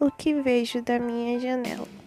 O que vejo da minha janela?